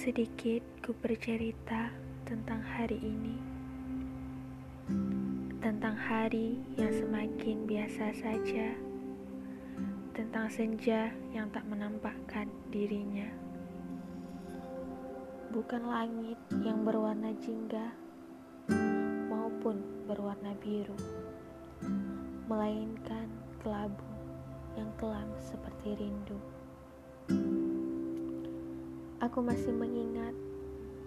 Sedikit ku bercerita tentang hari ini, tentang hari yang semakin biasa saja, tentang senja yang tak menampakkan dirinya. Bukan langit yang berwarna jingga maupun berwarna biru, melainkan kelabu yang kelam seperti rindu. Aku masih mengingat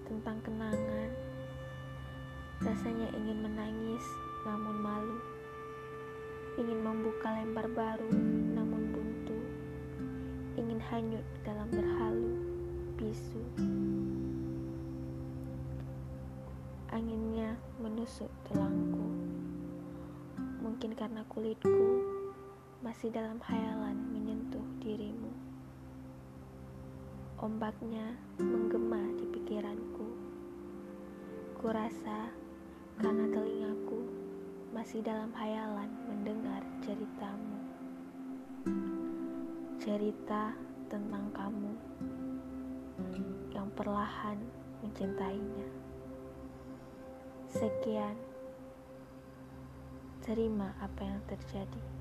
tentang kenangan. Rasanya ingin menangis, namun malu. Ingin membuka lembar baru, namun buntu. Ingin hanyut dalam berhalu, bisu. Anginnya menusuk tulangku. Mungkin karena kulitku masih dalam hayalan menyentuh dirimu. Ombaknya menggema di pikiranku. Kurasa karena telingaku masih dalam hayalan mendengar ceritamu. Cerita tentang kamu yang perlahan mencintainya. Sekian, terima apa yang terjadi.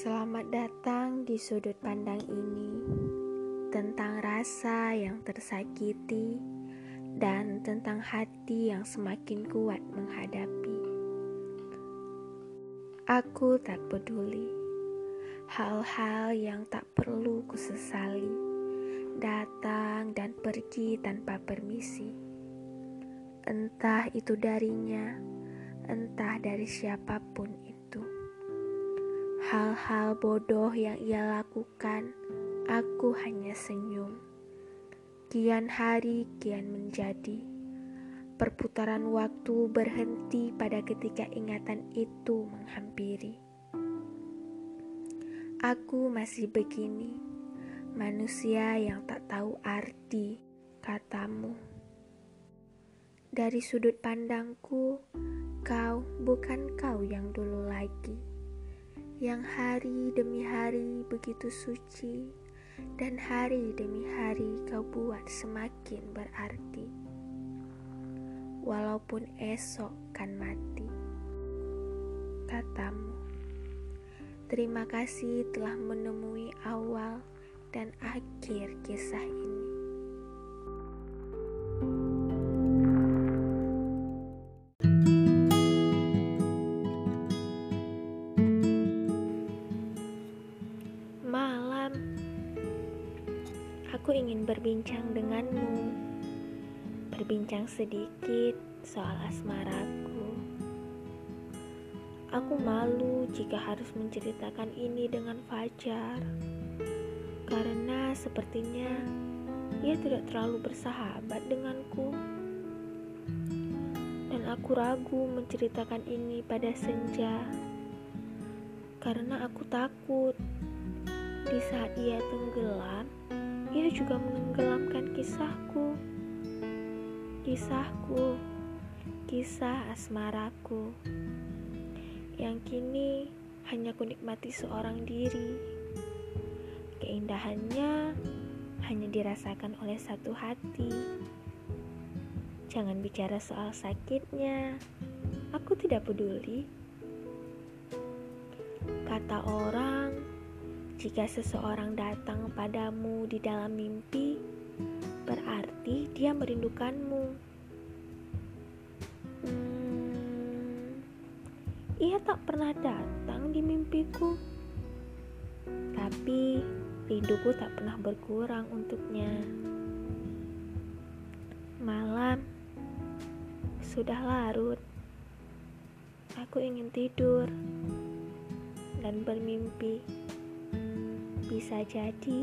Selamat datang di sudut pandang ini tentang rasa yang tersakiti dan tentang hati yang semakin kuat menghadapi. Aku tak peduli hal-hal yang tak perlu kusesali datang dan pergi tanpa permisi. Entah itu darinya, entah dari siapa pun itu hal-hal bodoh yang ia lakukan, aku hanya senyum. Kian hari kian menjadi. Perputaran waktu berhenti pada ketika ingatan itu menghampiri. Aku masih begini, manusia yang tak tahu arti katamu. Dari sudut pandangku, kau bukan kau yang dulu lagi yang hari demi hari begitu suci, dan hari demi hari kau buat semakin berarti. Walaupun esok kan mati, katamu. Terima kasih telah menemui awal dan akhir kisah ini. Aku ingin berbincang denganmu, berbincang sedikit soal asmaraku. Aku malu jika harus menceritakan ini dengan Fajar, karena sepertinya ia tidak terlalu bersahabat denganku. Dan aku ragu menceritakan ini pada Senja, karena aku takut di saat ia tenggelam ia juga menenggelamkan kisahku. Kisahku, kisah asmaraku, yang kini hanya kunikmati seorang diri. Keindahannya hanya dirasakan oleh satu hati. Jangan bicara soal sakitnya, aku tidak peduli. Kata orang, jika seseorang datang padamu di dalam mimpi, berarti dia merindukanmu. Hmm, ia tak pernah datang di mimpiku, tapi rinduku tak pernah berkurang untuknya. Malam sudah larut, aku ingin tidur dan bermimpi. Bisa jadi